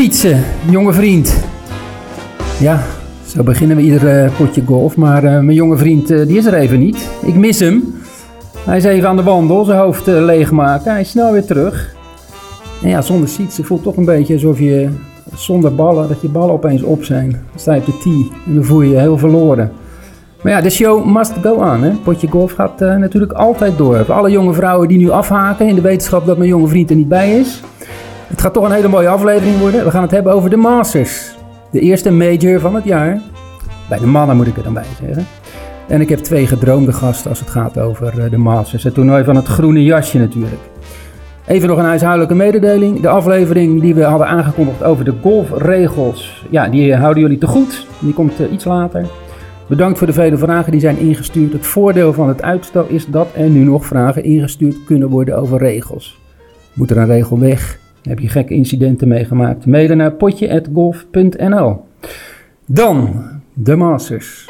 Sietse, jonge vriend. Ja, zo beginnen we ieder eh, potje golf. Maar eh, mijn jonge vriend eh, die is er even niet. Ik mis hem. Hij is even aan de wandel, zijn hoofd leegmaken. Hij is snel weer terug. En ja, zonder Sietse voelt toch een beetje alsof je zonder ballen, dat je ballen opeens op zijn. Dan sta je op de tee en dan voel je je heel verloren. Maar ja, de show must go on. Hè? Potje golf gaat natuurlijk altijd door. Voor alle jonge vrouwen die nu afhaken in de wetenschap dat mijn jonge vriend er niet bij is. Het gaat toch een hele mooie aflevering worden. We gaan het hebben over de Masters. De eerste major van het jaar. Bij de mannen moet ik er dan bij zeggen. En ik heb twee gedroomde gasten als het gaat over eh, de Masters. Het toernooi van het groene jasje natuurlijk. Even nog een huishoudelijke mededeling. De aflevering die we hadden aangekondigd over de golfregels. Ja, die houden jullie te goed. Die komt eh, iets later. Bedankt voor de vele vragen die zijn ingestuurd. Het voordeel van het uitstel is dat er nu nog vragen ingestuurd kunnen worden over regels. Moet er een regel weg? Heb je gekke incidenten meegemaakt? Mailen naar potje.golf.nl Dan de Masters.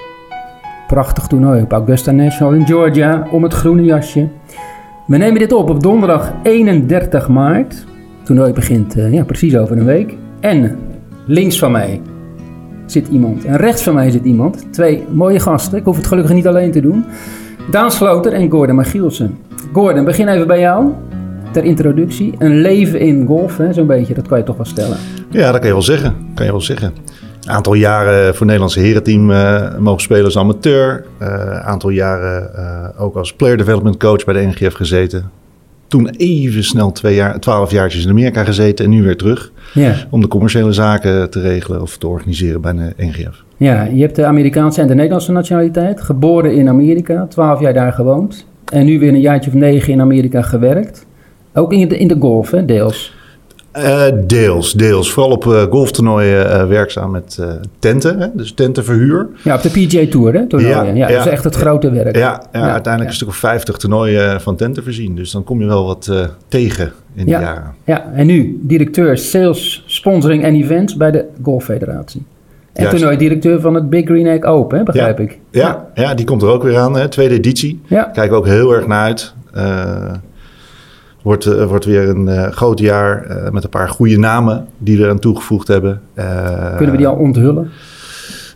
Prachtig toernooi op Augusta National in Georgia om het groene jasje. We nemen dit op op donderdag 31 maart. Het toernooi begint eh, ja, precies over een week. En links van mij zit iemand. En rechts van mij zit iemand. Twee mooie gasten. Ik hoef het gelukkig niet alleen te doen. Daan Sloter en Gordon Magielsen. Gordon, begin even bij jou. Ter introductie. Een leven in golf, zo'n beetje. Dat kan je toch wel stellen. Ja, dat kan je wel zeggen. Kan je wel zeggen. Een aantal jaren voor het Nederlandse herenteam uh, mogen spelen als amateur. Een uh, aantal jaren uh, ook als player development coach bij de NGF gezeten. Toen even snel twee jaar, twaalf jaartjes in Amerika gezeten en nu weer terug. Ja. Om de commerciële zaken te regelen of te organiseren bij de NGF. Ja, je hebt de Amerikaanse en de Nederlandse nationaliteit. Geboren in Amerika, twaalf jaar daar gewoond. En nu weer een jaartje of negen in Amerika gewerkt. Ook in de, in de golf, hè, deels. Uh, deels, deels. Vooral op uh, golftoernooien uh, werkzaam met tenten, hè? dus tentenverhuur. Ja, op de PGA Tour, hè? Toernooien. Ja, ja, ja, dat is echt het grote werk. Ja, ja, uiteindelijk een stuk of 50 toernooien van tenten voorzien. Dus dan kom je wel wat tegen in de jaren. Ja, en nu directeur Sales, Sponsoring en Events bij de Golffederatie. En toernooidirecteur van het Big Green Egg Open, hè, begrijp ik. Ja, ja. die komt er ook weer aan, hè? tweede editie. Ja. Kijken we ook heel erg naar uit. Wordt, uh, wordt weer een uh, groot jaar met een paar goede namen die we eraan toegevoegd hebben. Kunnen we die al onthullen?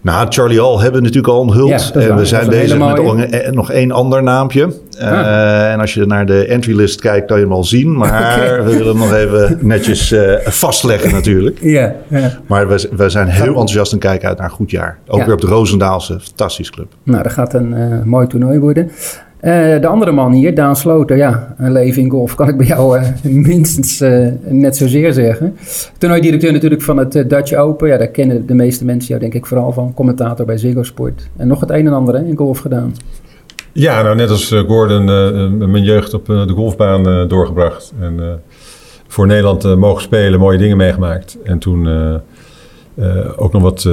Nou, Charlie Hall hebben we natuurlijk al onthuld. Ja, en we zijn bezig met nog één ander naampje. Ah. en als je naar de entry-list kijkt, kan je hem al zien. Maar okay. we willen hem nog even netjes vastleggen natuurlijk. Ja, ja. Maar we, we zijn heel enthousiast en kijken uit naar een goed jaar. Ook weer op de Roosendaalse, fantastisch club. Nou, dat gaat een uh, mooi toernooi worden. Uh, de andere man hier, Daan Sloter, ja, een leven in golf kan ik bij jou uh, minstens uh, net zozeer zeggen. Toernooidirecteur natuurlijk van het Dutch Open. Ja, daar kennen de meeste mensen jou denk ik vooral van. Commentator bij Ziggo Sport. En nog het een en ander in golf gedaan. Ja, nou net als Gordon mijn jeugd op de golfbaan doorgebracht. En voor Nederland mogen spelen, mooie dingen meegemaakt. En toen ook nog wat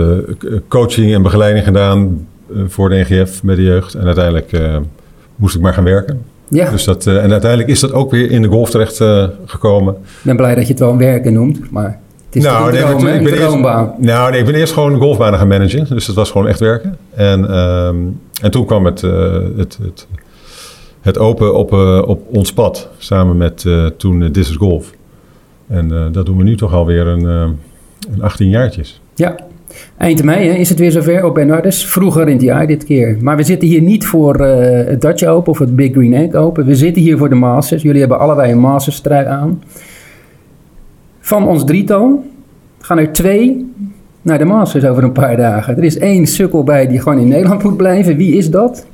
coaching en begeleiding gedaan voor de NGF met de jeugd. En uiteindelijk moest ik maar gaan werken. Ja. Dus dat, uh, en uiteindelijk is dat ook weer in de golf terecht uh, gekomen. Ik ben blij dat je het wel werken noemt, maar het is nou, nee, droom, ik ben. Eerst, nou, nee, ik ben eerst gewoon golfbanen gaan managen. Dus dat was gewoon echt werken. En, um, en toen kwam het, uh, het, het, het open op, op ons pad. Samen met toen This is Golf. En dat doen we nu toch alweer een, een 18 jaartjes. Ja, Eind mei hè, is het weer zover op Bernardus. Vroeger in het jaar dit keer. Maar we zitten hier niet voor uh, het Dutch Open of het Big Green Egg Open. We zitten hier voor de Masters. Jullie hebben allebei een Masters trui aan. Van ons drietal gaan er twee naar de Masters over een paar dagen. Er is één sukkel bij die gewoon in Nederland moet blijven. Wie is dat?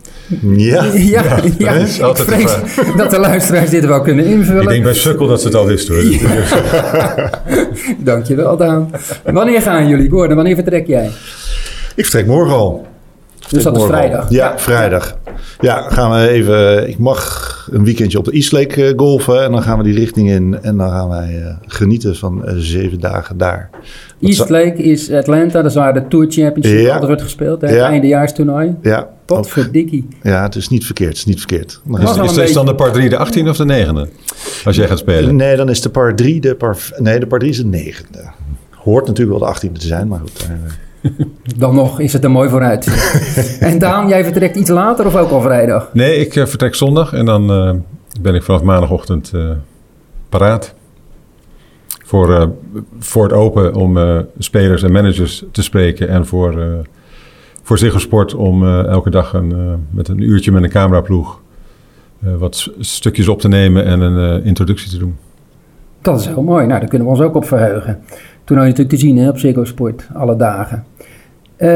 Ja, ja, ja, ja. Is ik vrees dat de luisteraars dit wel kunnen invullen. Ik denk bij Sukkel dat ze het al wisten hoor. Ja. Dankjewel Daan. Wanneer gaan jullie, Gordon? Wanneer vertrek jij? Ik vertrek morgen al. Dus dat is vrijdag? Ja, ja, vrijdag. Ja, gaan we even... Ik mag een weekendje op de East Lake golfen. En dan gaan we die richting in. En dan gaan wij uh, genieten van uh, zeven dagen daar. East Lake is Atlanta. Dat is waar de Tour Championship ja. altijd wordt gespeeld. Hè? Het ja. eindejaarstoernooi. Ja. Tot voor dikkie. Ja, het is niet verkeerd. Het is niet verkeerd. Dan is, is, is dan de par 3 de 18 of de 9e? Als jij gaat spelen. Nee, dan is de par 3 de par... Nee, de par 3 is de 9e. Hoort natuurlijk wel de 18e te zijn, maar goed. Uh, dan nog is het er mooi vooruit. en Daan, jij vertrekt iets later of ook al vrijdag? Nee, ik uh, vertrek zondag en dan uh, ben ik vanaf maandagochtend paraat. voor, eh, voor het open om eh, spelers en managers te spreken. En voor, voor Ziggo Sport om eh, elke dag een, eh, met een uurtje met een cameraploeg eh, wat stukjes op te nemen en een eh, introductie te doen. Dat is heel mooi. Nou, daar kunnen we ons ook op verheugen. Toen natuurlijk te zien hè, op Ziggo Sport, alle dagen. Eh,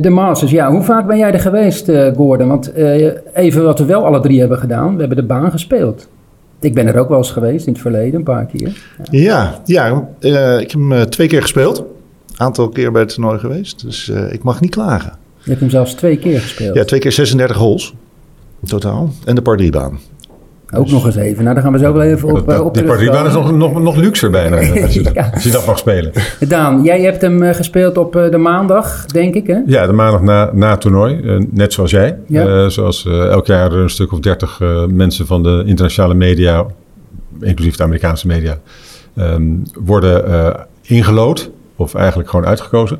de Masters, ja, hoe vaak ben jij er geweest, eh, Gordon? Want eh, even wat we wel alle drie hebben gedaan, we hebben de baan gespeeld. Ik ben er ook wel eens geweest in het verleden, een paar keer. Ja, ja eh, ik heb hem twee keer gespeeld. Aantal keer bij het toernooi geweest. Dus eh, ik mag niet klagen. Je hebt hem zelfs twee keer gespeeld. Ja, twee keer 36 holes. In totaal. En de par 3 baan. Ook nog eens even. Nou, daar gaan we zo wel even op, Dat- dat- eh, op die partybaan is nog, nog, nog luxer bijna, als je, Ja. als je dat mag spelen. Daan, jij hebt hem eh, gespeeld op eh, de maandag, denk ik, hè? Ja, de maandag na, na het toernooi, net zoals jij. Ja. Eh, zoals elk jaar een stuk of dertig eh, mensen van de internationale media, inclusief de Amerikaanse media, ehm, worden eh, ingelood. Of eigenlijk gewoon uitgekozen.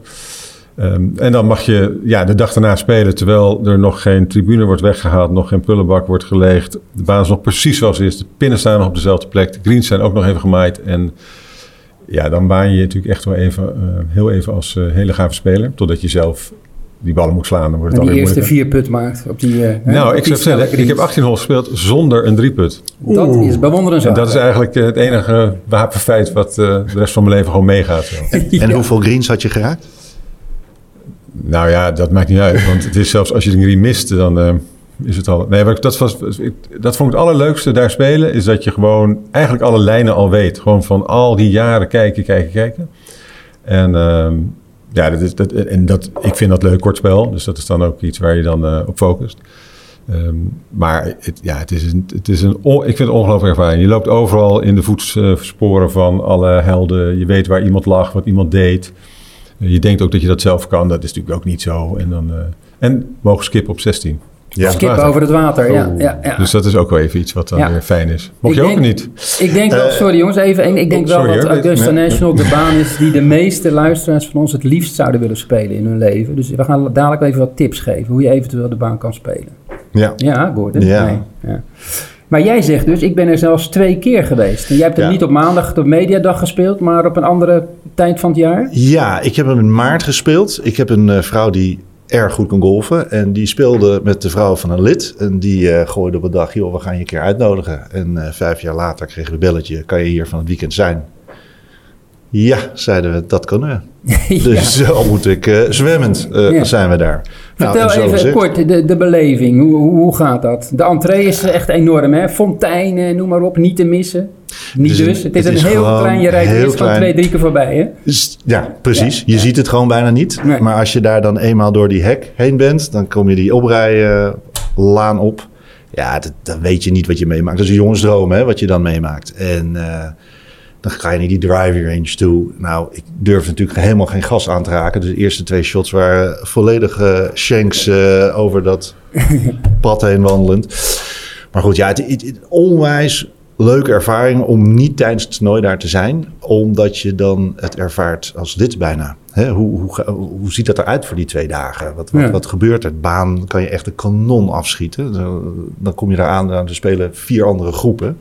Ehm, en dan mag je ja, de dag daarna spelen terwijl er nog geen tribune wordt weggehaald, nog geen pullenbak wordt geleegd. De baan is nog precies zoals het is. De pinnen staan nog op dezelfde plek. De greens zijn ook nog even gemaaid. En ja, dan baan je je natuurlijk echt wel even, eh, heel even als eh, hele gave speler. Totdat je zelf die ballen moet slaan. Dan wordt En het die alweer eerste moeilijker. vier put maakt op die. eh, hè, Nou, op ik die zou vertellen, ik heb greens. 18 holes gespeeld zonder een drieput. Dat is En bewonderenswaardig. dat is eigenlijk het enige wapenfeit wat eh, de rest van mijn leven gewoon meegaat. zo. En hoeveel greens had je geraakt? Nou ja, dat maakt niet uit. Want het is zelfs als je de green mist, dan eh, is het al... Nee, dat, was, dat vond ik het allerleukste daar spelen. Is dat je gewoon eigenlijk alle lijnen al weet. Gewoon van al die jaren kijken, kijken, kijken. En ehm, ja, dat is, dat, en dat, ik vind dat leuk, kort spel. Dus dat is dan ook iets waar je dan eh, op focust. Ehm, maar het, ja, het is een, het is een ik vind het een ongelooflijke ervaring. Je loopt overal in de voetsporen van alle helden. Je weet waar iemand lag, wat iemand deed. Eh, Je denkt ook dat je dat zelf kan. Dat is natuurlijk ook niet zo. En, dan, eh, en mogen skippen op 16. Ja. Skip over het water, ja. Oh. ja, ja. Dus dat is ook wel even iets wat dan Ja. weer fijn is. Mocht Ik je ook niet. Ik denk wel, Eh, sorry jongens, even één. Ik denk oh, wel dat. Augusta Nee. National de baan is die de meeste luisteraars van ons het liefst zouden willen spelen in hun leven. Dus we gaan dadelijk even wat tips geven hoe je eventueel de baan kan spelen. Ja. Ja, Gordon? Ja. Nee, ja. Maar jij zegt dus, ik ben er zelfs twee keer geweest. En jij hebt hem Ja. niet op maandag de mediadag gespeeld, maar op een andere tijd van het jaar? Ja, ik heb hem in maart gespeeld. Ik heb een eh, vrouw die erg goed kon golfen. En die speelde met de vrouw van een lid. En die eh, gooide op een dag, joh, we gaan je een keer uitnodigen. En eh, vijf jaar later kregen we een belletje, kan je hier van het weekend zijn? Ja, zeiden we, dat kunnen we. Dus zo moet ik eh, zwemmend eh, Ja. zijn we daar. Nou, Vertel even kort de, de beleving. Hoe, hoe, hoe gaat dat? De entree is echt enorm, hè? Fonteinen, noem maar op, niet te missen. Niet Het is een- dus. Het is het een is heel klein, je rijdt eerst klein. twee, drie keer voorbij, hè? Dus, ja, precies. Ja, je ziet het gewoon bijna niet. Nee. Maar als je daar dan eenmaal door die hek heen bent, dan kom je die oprijlaan op. Ja, dat, dan weet je niet wat je meemaakt. Dat is een jongensdroom, hè, wat je dan meemaakt. En eh, dan ga je naar die driving range toe. Nou, ik durf natuurlijk helemaal geen gas aan te raken. Dus de eerste twee shots waren volledig eh, shanks eh, over dat pad heen wandelend. Maar goed, ja, het, het, het- onwijs leuke ervaring om niet tijdens het toernooi daar te zijn. Omdat je dan het ervaart als dit bijna. Hè, hoe, hoe, hoe ziet dat eruit voor die twee dagen? Wat, wat, Ja. wat gebeurt er? Baan kan je echt een kanon afschieten. Dan kom je daar aan, er spelen vier andere groepen.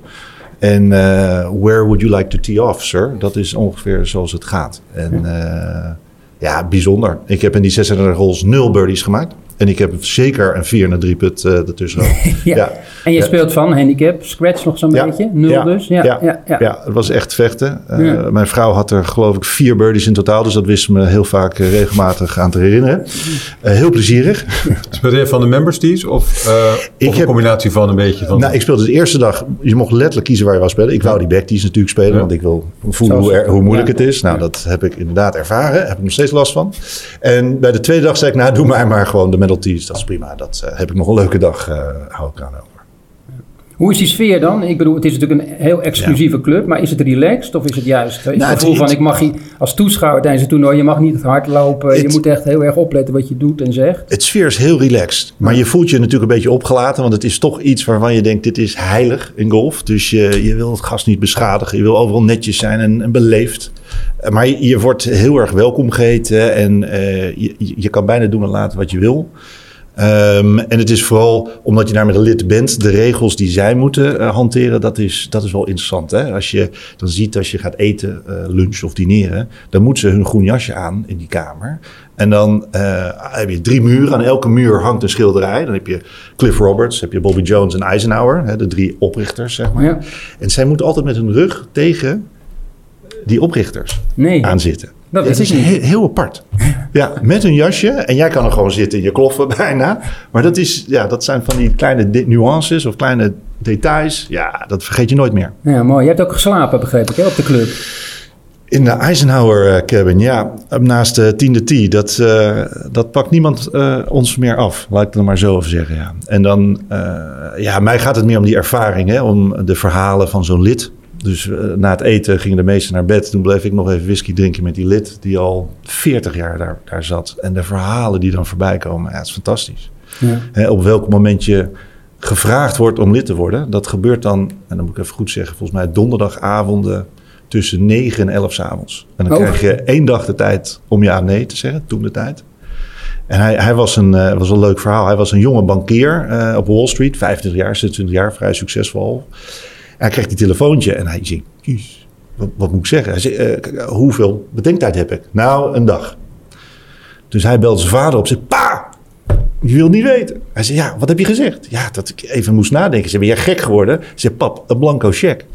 En eh, where would you like to tee off, sir? Dat is ongeveer zoals het gaat. En eh, ja, bijzonder. Ik heb in die 36 holes nul birdies gemaakt. En ik heb zeker een 4 en een 3 put eh ertussen. Ja. Ja. En je Ja. speelt van handicap, scratch nog zo'n Ja. beetje? Nul Ja. dus? Ja, ja, ja. het was echt vechten. Eh, Ja. Mijn vrouw had er geloof ik vier birdies in totaal. Dus dat wist ze me heel vaak eh, regelmatig aan te herinneren. Eh, heel plezierig. Speelde je van de members tees of, eh, Ik of een combinatie van een beetje van... Nou, ik speelde de eerste dag. Je mocht letterlijk kiezen waar je wou spelen. Ik wou die backtees natuurlijk spelen. Ja. Want ik wil voelen hoe, er- hoe moeilijk ja. het is. Nou, dat heb ik inderdaad ervaren. Heb ik nog steeds last van. En bij de tweede dag zei ik, nou, doe mij maar gewoon de Dat is prima. Dat eh, heb ik nog een leuke dag. eh hou ik aan over. Hoe is die sfeer dan? Ik bedoel, het is natuurlijk een heel exclusieve club, maar is het relaxed of is het juist? Is Nou, het het- gevoel van, het- ik mag hier als toeschouwer tijdens het toernooi, je mag niet het hard lopen, je Het- moet echt heel erg opletten wat je doet en zegt. Het sfeer is heel relaxed. Maar je voelt je natuurlijk een beetje opgelaten. Want het is toch iets waarvan je denkt, dit is heilig in golf. Dus je, je wil het gas niet beschadigen. Je wil overal netjes zijn en, en beleefd. Eh, Maar je, je wordt heel erg welkom geheten. En eh, je, je kan bijna doen en laten wat je wil. Ehm, en het is vooral omdat je daar met een lid bent, de regels die zij moeten eh, hanteren, dat is, dat is wel interessant. Hè? Als je dan ziet als je gaat eten, uh, lunch of dineren, dan moeten ze hun groen jasje aan in die kamer. En dan uh, heb je drie muren. Aan elke muur hangt een schilderij. Dan heb je Cliff Roberts, heb je Bobby Jones en Eisenhower, hè, de drie oprichters, zeg maar. Ja. En zij moeten altijd met hun rug tegen die oprichters nee. aan zitten. Dat is, is heel, heel, apart. Ja, met een jasje. En jij kan er gewoon zitten in je kloffen bijna. Maar dat, is, ja, dat zijn van die kleine nuances of kleine details. Ja, dat vergeet je nooit meer. Ja, mooi. Je hebt ook geslapen, begreep ik, hè, op de club. In de Eisenhower eh, cabin, ja. Naast de tiende T. Dat, uh, dat pakt niemand uh, ons meer af. Laat ik het maar zo even zeggen, ja. En dan, ja, mij gaat het meer om die ervaring, hè. Om de verhalen van zo'n lid. Dus uh, na het eten gingen de meesten naar bed. Toen bleef ik nog even whisky drinken met die lid die al 40 jaar daar, daar zat. En de verhalen die dan voorbij komen, ja, het is fantastisch. Ja. He, op welk moment je gevraagd wordt om lid te worden. Dat gebeurt dan, en dan moet ik even goed zeggen, volgens mij donderdagavonden tussen 9 en 11 s avonds. En dan oh. krijg je één dag de tijd om ja nee te zeggen, toen de tijd. En hij, hij was een, uh, was een leuk verhaal. Hij was een jonge bankier uh, op Wall Street, 25 jaar, 26 jaar, vrij succesvol hij krijgt die telefoontje en hij zegt, kies, wat, wat, moet ik zeggen? Hij zegt, uh, hoeveel bedenktijd heb ik? Nou, een dag. Dus hij belt zijn vader op, zegt, pa, je wil niet weten. Hij zegt, ja, wat heb je gezegd? Ja, dat ik even moest nadenken. Ze ben jij gek geworden? Hij zegt, pap, een blanco cheque.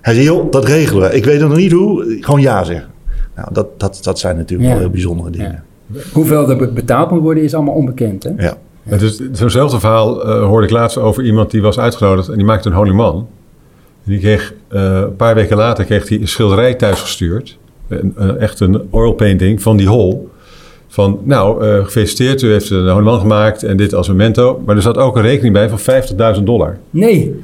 Hij zegt, joh, dat regelen we. Ik weet nog niet hoe, gewoon ja zeggen. Nou, dat, dat, dat zijn natuurlijk ja. wel heel bijzondere dingen. Ja. Hoeveel er betaald moet worden is allemaal onbekend, hè? Ja. ja. Dus, zo'nzelfde verhaal uh, hoorde ik laatst over iemand die was uitgenodigd en die maakte een holy man. Die kreeg, uh, een paar weken later kreeg hij een schilderij thuisgestuurd. Een, een, echt een oil painting van die hol. Van, nou, uh, gefeliciteerd, u heeft een man gemaakt en dit als memento. Maar er zat ook een rekening bij van 50.000 dollar. Nee.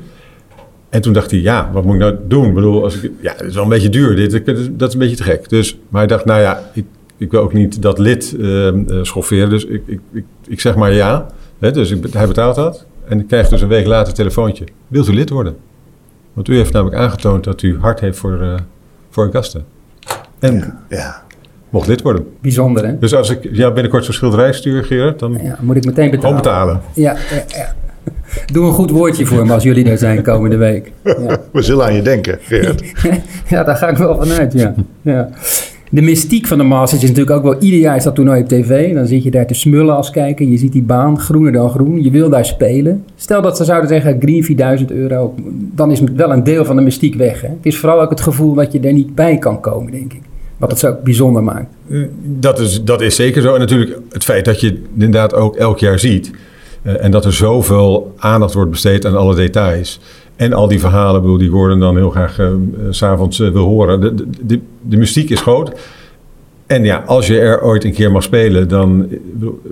En toen dacht hij, ja, wat moet ik nou doen? Ik bedoel, als ik, ja, het is wel een beetje duur. Dit, dat is een beetje te gek. Dus, maar hij dacht, nou ja, ik, ik wil ook niet dat lid uh, schofferen. Dus ik, ik, ik, ik, zeg maar ja. Dus ik, hij betaalt dat. En ik krijg dus een week later een telefoontje. Wilt u lid worden? Want u heeft namelijk aangetoond dat u hart heeft voor, uh, voor gasten. En ja, ja. mocht lid worden. Bijzonder, hè? Dus als ik jou binnenkort zo'n schilderij stuur, Gerard, dan ja, moet ik meteen betalen. betalen. Ja, ja, ja. Doe een goed woordje voor me als jullie er zijn komende week. Ja. We zullen aan je denken, Gerard. ja, daar ga ik wel vanuit, ja. ja de mystiek van de Masters is natuurlijk ook wel... Ieder jaar is dat toernooi op tv. Dan zit je daar te smullen als kijker. Je ziet die baan, groener dan groen. Je wil daar spelen. Stel dat ze zouden zeggen, green 4000 euro. Dan is wel een deel van de mystiek weg. Hè? Het is vooral ook het gevoel dat je er niet bij kan komen, denk ik. Wat het zo bijzonder maakt. Dat is, dat is zeker zo. En natuurlijk het feit dat je het inderdaad ook elk jaar ziet. Uh, en dat er zoveel aandacht wordt besteed aan alle details. En al die verhalen, bedoel, die worden dan heel graag uh, s'avonds uh, wil horen. De, de, de, mystiek is groot. En ja, als je er ooit een keer mag spelen, dan...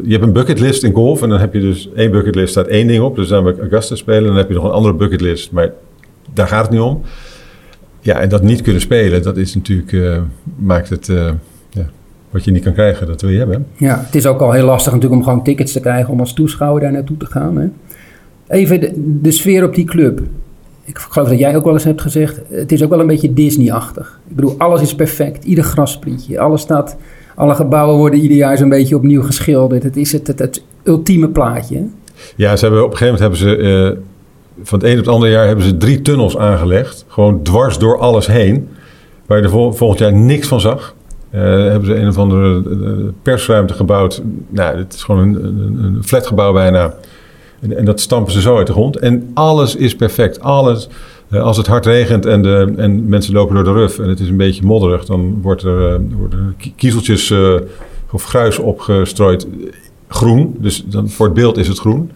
Je hebt een bucketlist in golf en dan heb je dus één bucketlist, staat één ding op. Dus dan ik Augusta spelen. Dan heb je nog een andere bucketlist, maar daar gaat het niet om. Ja, en dat niet kunnen spelen, dat is natuurlijk... Maakt het... ja, wat je niet kan krijgen, dat wil je hebben. Ja, het is ook al heel lastig natuurlijk om gewoon tickets te krijgen... om als toeschouwer daar naartoe te gaan, hè? Even de, de sfeer op die club ik geloof dat jij ook wel eens hebt gezegd, het is ook wel een beetje Disney-achtig. Ik bedoel, alles is perfect, ieder grasprietje, alles staat, alle gebouwen worden ieder jaar zo'n beetje opnieuw geschilderd. Het is het, het, het ultieme plaatje. Ja, ze hebben, op een gegeven moment hebben ze, uh, van het een op het andere jaar hebben ze drie tunnels aangelegd. Gewoon dwars door alles heen, waar je er vol, volgend jaar niks van zag. Uh, hebben ze een of andere uh, persruimte gebouwd. Nou, het is gewoon een, een, een flatgebouw bijna. En, en, dat stampen ze zo uit de grond. En alles is perfect. Alles. Uh, als het hard regent en, de, en mensen lopen door de ruf en het is een beetje modderig, dan wordt er, uh, worden kiezeltjes uh, of gruis opgestrooid. Groen, dus dan voor het beeld is het groen.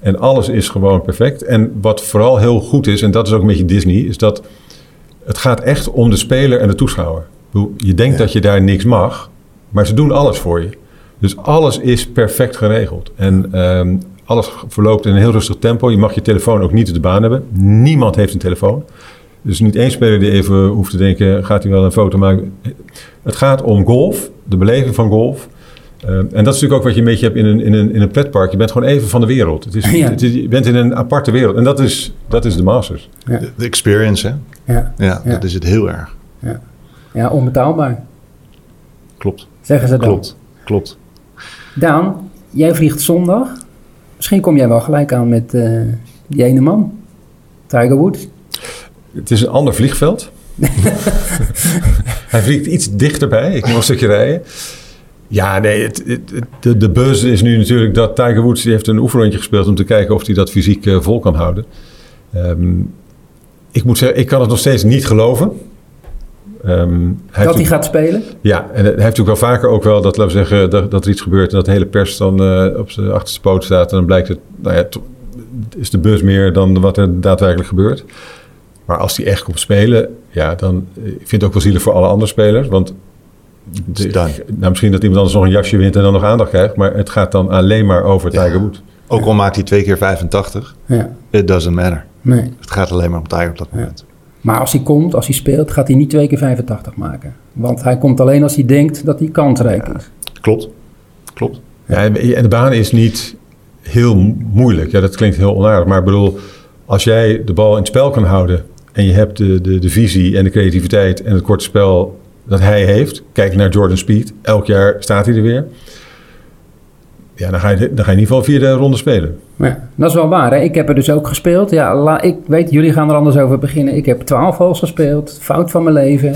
En alles is gewoon perfect. En wat vooral heel goed is, en dat is ook een beetje Disney, is dat het gaat echt om de speler en de toeschouwer. Je denkt ja. dat je daar niks mag, maar ze doen alles voor je. Dus alles is perfect geregeld. En um, alles verloopt in een heel rustig tempo. Je mag je telefoon ook niet in de baan hebben. Niemand heeft een telefoon. Dus niet één speler die even hoeft te denken, gaat hij wel een foto maken? Het gaat om golf, de beleving van golf. Uh, en dat is natuurlijk ook wat je een beetje hebt in een, in, een, in een pretpark. Je bent gewoon even van de wereld. Het is, ja. het is, je bent in een aparte wereld. En dat is, dat is de Masters. Ja. De, de, experience, hè? Ja. ja. dat is het heel erg. Ja, ja onbetaalbaar. Klopt. Zeggen ze dan. Klopt, klopt. Daan, jij vliegt zondag Misschien kom jij wel gelijk aan met uh, die ene man, Tiger Woods. Het is een ander vliegveld. Hij vliegt iets dichterbij. Ik moet een stukje rijden. Ja, nee, het, de, de buzz is nu natuurlijk dat Tiger Woods die heeft een oefenrondje gespeeld om te kijken of hij dat fysiek uh, vol kan houden. Um, ik moet zeggen, ik kan het nog steeds niet geloven. Um, hij dat hij gaat spelen? Ja, en hij heeft natuurlijk wel vaker ook wel dat, laten we zeggen, dat, dat er iets gebeurt en dat de hele pers dan uh, op zijn achterste poot staat. En dan blijkt het, nou ja, is de bus meer dan wat er daadwerkelijk gebeurt. Maar als hij echt komt spelen, ja, dan ik vind het ook wel zielig voor alle andere spelers. Want de, nou, misschien dat iemand anders nog een jasje wint en dan nog aandacht krijgt. Maar het gaat dan alleen maar over Tiger Woods. Ook al maakt hij twee keer 85, ja. it doesn't matter. Nee. Het gaat alleen maar om Tiger op dat moment. Maar als hij komt, als hij speelt, gaat hij niet twee keer 85 maken. Want hij komt alleen als hij denkt dat hij kansrijk is. Klopt, klopt. Ja, en de baan is niet heel moeilijk. Ja, dat klinkt heel onaardig. Maar ik bedoel, als jij de bal in het spel kan houden... en je hebt de, de, de visie en de creativiteit en het korte spel dat hij heeft... kijk naar Jordan Speed, elk jaar staat hij er weer... Ja, dan ga, je, dan ga je in ieder geval vierde ronde spelen. Ja, dat is wel waar. Hè? Ik heb er dus ook gespeeld. Ja, la, ik weet, jullie gaan er anders over beginnen. Ik heb twaalf holes gespeeld. Fout van mijn leven.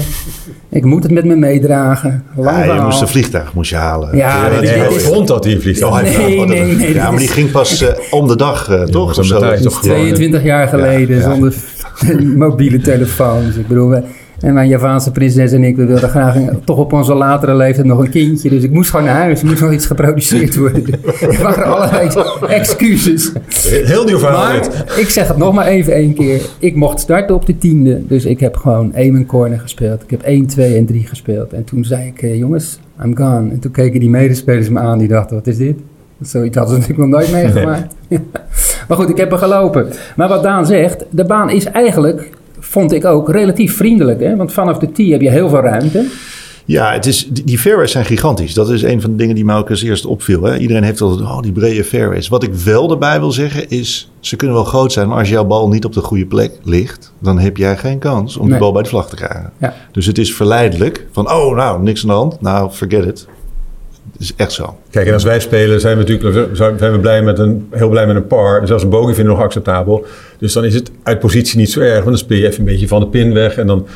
Ik moet het met me meedragen. Lang ja, je moest een vliegtuig moest je halen. Ja, ja nee, ik vond dat die vliegtuig. Nee, nee, nee, nee, Ja, maar die ging pas uh, om de dag, uh, toch? Of zo. 22 jaar geleden, zonder mobiele telefoons. Ik bedoel, en mijn Javaanse prinses en ik, we wilden graag toch op onze latere leeftijd nog een kindje. Dus ik moest gewoon naar huis. Er moest nog iets geproduceerd worden. er waren allerlei excuses. Heel nieuw verhaal maar, ik zeg het nog maar even één keer. Ik mocht starten op de tiende. Dus ik heb gewoon Eamon Corner gespeeld. Ik heb 1, 2 en 3 gespeeld. En toen zei ik, eh, jongens, I'm gone. En toen keken die medespelers me aan. Die dachten, wat is dit? Zoiets hadden ze natuurlijk nog nooit meegemaakt. maar goed, ik heb er gelopen. Maar wat Daan zegt, de baan is eigenlijk vond ik ook relatief vriendelijk. Hè? Want vanaf de tee heb je heel veel ruimte. Ja, het is, die fairways zijn gigantisch. Dat is een van de dingen die mij ook als eerste opviel. Hè? Iedereen heeft altijd, oh, die brede fairways. Wat ik wel erbij wil zeggen is, ze kunnen wel groot zijn... maar als jouw bal niet op de goede plek ligt... dan heb jij geen kans om de bal bij de vlag te krijgen. Ja. Dus het is verleidelijk van, oh, nou, niks aan de hand. Nou, forget it is echt zo. Kijk, en als wij spelen zijn we natuurlijk zijn we blij met een, heel blij met een par. Zelfs een bogey vinden we nog acceptabel. Dus dan is het uit positie niet zo erg. Want dan speel je even een beetje van de pin weg. En dan,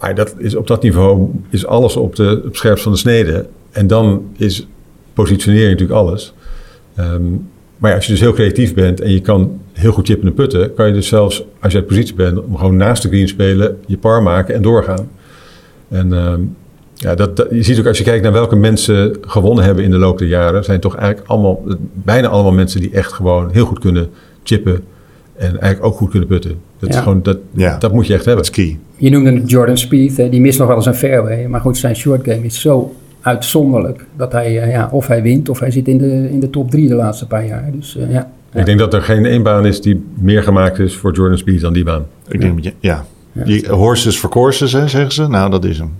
maar dat is, op dat niveau is alles op, de, op scherpst van de snede. En dan is positionering natuurlijk alles. Ehm, maar als je dus heel creatief bent en je kan heel goed chippen en putten... kan je dus zelfs, als je uit positie bent... om gewoon naast de green spelen, je par maken en doorgaan. En... Um, ja, dat, je ziet ook als je kijkt naar welke mensen gewonnen hebben in de loop der jaren, zijn toch eigenlijk allemaal, bijna allemaal mensen die echt gewoon heel goed kunnen chippen en eigenlijk ook goed kunnen putten. Dat, is gewoon, dat, ja. dat moet je echt hebben. Dat is key. Je noemde Jordan Speed, die mist nog wel eens een fairway. Maar goed, zijn short game is zo uitzonderlijk dat hij, eh, ja, of hij wint of hij zit in de, in de top drie de laatste paar jaar. Dus, uh, ja. Ik denk dat er geen één baan is die meer gemaakt is voor Jordan Speed dan die baan. Ik denk, ja. Die horses for courses, hè, zeggen ze. Nou, dat is hem.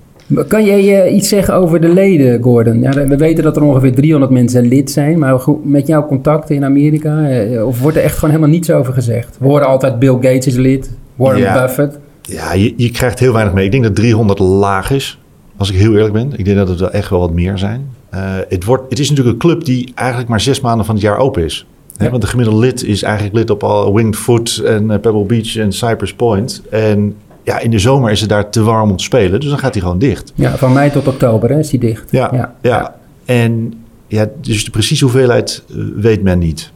Kan jij uh, iets zeggen over de leden, Gordon? Ja, we weten dat er ongeveer 300 mensen lid zijn, maar met jouw contacten in Amerika, uh, of wordt er echt gewoon helemaal niets over gezegd? We horen altijd Bill Gates is lid, Warren Buffett. Ja, je, je, krijgt heel weinig mee. Ik denk dat 300 laag is, als ik heel eerlijk ben. Ik denk dat het wel echt wel wat meer zijn. Uh, het, wordt, het is natuurlijk een club die eigenlijk maar zes maanden van het jaar open is. Want de gemiddelde lid is eigenlijk lid op al Winged Foot en Pebble Beach en Cypress Point. En ja, in de zomer is het daar te warm om te spelen. Dus dan gaat hij gewoon dicht. Ja, van mei tot oktober hè, is hij dicht. Ja, ja, ja. En ja, dus de precieze hoeveelheid uh, weet men niet.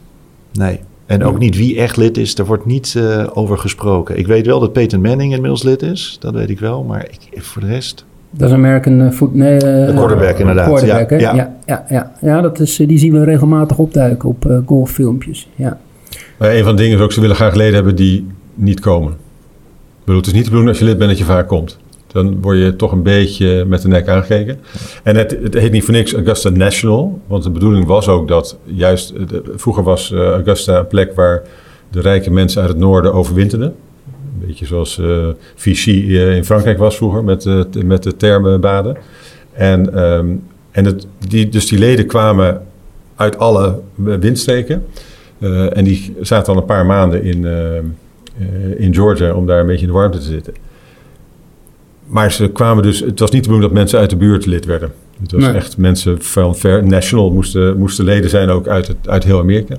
Nee. En ook niet wie echt lid is, daar wordt niet uh, over gesproken. Ik weet wel dat Peter Manning inmiddels lid is. Dat weet ik wel. Maar ik, voor de rest... Dat is American uh, foot, nee, uh, quarterback inderdaad. Quarterback, ja, ja. ja, ja, ja. ja dat is, die zien we regelmatig opduiken op golffilmpjes. Ja. Maar een van de dingen is ook, ze willen graag leden hebben die niet komen bedoel, het is niet de bedoeling als je lid bent dat je vaak komt. Dan word je toch een beetje met de nek aangekeken. En het, het heet niet voor niks Augusta National. Want de bedoeling was ook dat juist... vroeger was eh, Augusta een plek waar de rijke mensen uit het noorden overwinterden. Een beetje zoals uh, Vichy in Frankrijk was vroeger met, met de termenbaden. En, um, en het, die, dus die leden kwamen uit alle windstreken. en die zaten al een paar maanden in ehm, eh, in Georgia om daar een beetje in de warmte te zitten. Maar ze kwamen dus, het was niet de bedoeling dat mensen uit de buurt lid werden. Het was echt mensen van Fair National moesten, moesten leden zijn ook uit, het, uit heel Amerika.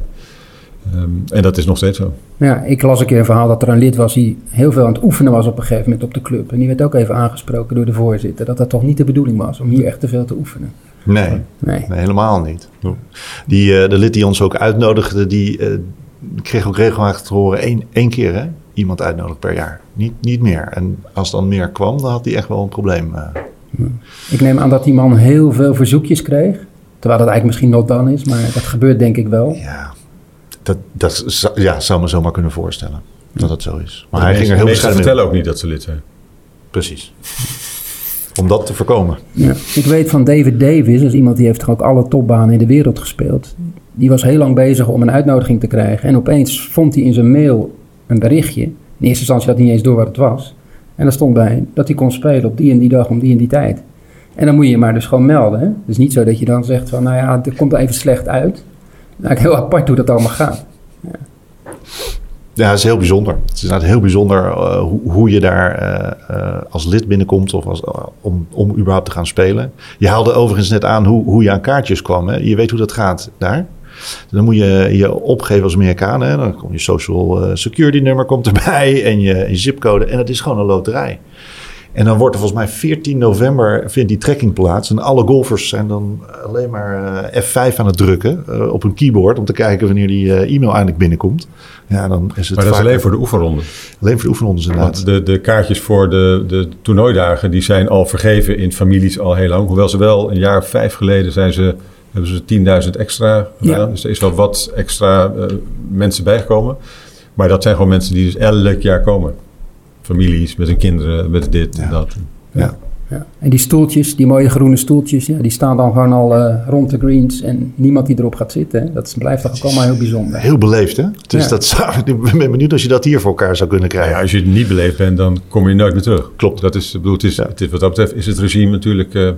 Ehm, en dat is nog steeds zo. Ja, ik las een keer een verhaal dat er een lid was die heel veel aan het oefenen was op een gegeven moment op de club. En die werd ook even aangesproken door de voorzitter. Dat dat toch niet de bedoeling was om hier echt te veel te oefenen. Nee, Nee. nee helemaal niet. Die, eh, de lid die ons ook uitnodigde, die eh, kreeg ook regelmatig te horen één, één keer hè, iemand uitnodigen per jaar. Niet, niet meer. En als dan meer kwam, dan had hij echt wel een probleem. eh. Ik neem aan dat die man heel veel verzoekjes kreeg. Terwijl dat eigenlijk misschien not dan is, maar dat gebeurt denk ik wel. ja, dat, dat zou- ja, zou me zomaar kunnen voorstellen dat het zo is. Maar de hij ging er heel bescheiden mee. vertellen ook niet dat ze lid zijn. Precies. Om dat te voorkomen. Ja. Ik weet van David Davis, dat is iemand die heeft toch ook alle topbanen in de wereld gespeeld. Die was heel lang bezig om een uitnodiging te krijgen. En opeens vond hij in zijn mail een berichtje. In eerste instantie had hij niet eens door wat het was. En daar stond bij dat hij kon spelen op die en die dag om die en die tijd. En dan moet je je maar dus gewoon melden. Hè? Dus niet zo dat je dan zegt van, nou ja, het komt er even slecht uit. Nou, heel apart hoe dat allemaal gaat. Ja, het is heel bijzonder. Het is inderdaad heel bijzonder eh, hoe, hoe je daar eh, eh, als lid binnenkomt of als, om, om überhaupt te gaan spelen. Je haalde overigens net aan hoe, hoe je aan kaartjes kwam. Je weet hoe dat gaat daar. Dan moet je je opgeven als Amerikaan. Hè? Dan komt je social security nummer komt erbij en je, je zipcode. En het is gewoon een loterij. En dan wordt er volgens mij 14 november vindt die trekking plaats. En alle golfers zijn dan alleen maar eh, F5 aan het drukken eh, op een keyboard om te kijken wanneer die eh, e-mail eindelijk binnenkomt. Ja, dan is het Maar dat is alleen voor de oefenronde. alleen voor de oefenrondes inderdaad. Want de, de kaartjes voor de, de toernooidagen die zijn al vergeven in families al heel lang. Hoewel ze wel een jaar of vijf geleden zijn ze, hebben ze 10.000 extra gedaan. Ja. Dus er is wel wat extra mensen bijgekomen. Maar dat zijn gewoon mensen die dus elk jaar komen. Families met hun kinderen, met dit en dat. ja. Ja. En die stoeltjes, die mooie groene stoeltjes, ja, die staan dan gewoon al eh, rond de greens. En niemand die erop gaat zitten. Hè. Dat blijft toch ook allemaal heel bijzonder. Heel beleefd, hè? Dus Ja. dat zou, ik ben benieuwd als je dat hier voor elkaar zou kunnen krijgen. ja, als je het niet beleefd bent, dan kom je nooit meer terug. Klopt. Dat is, bedoel, het is, het is, wat dat betreft is het regime natuurlijk eh,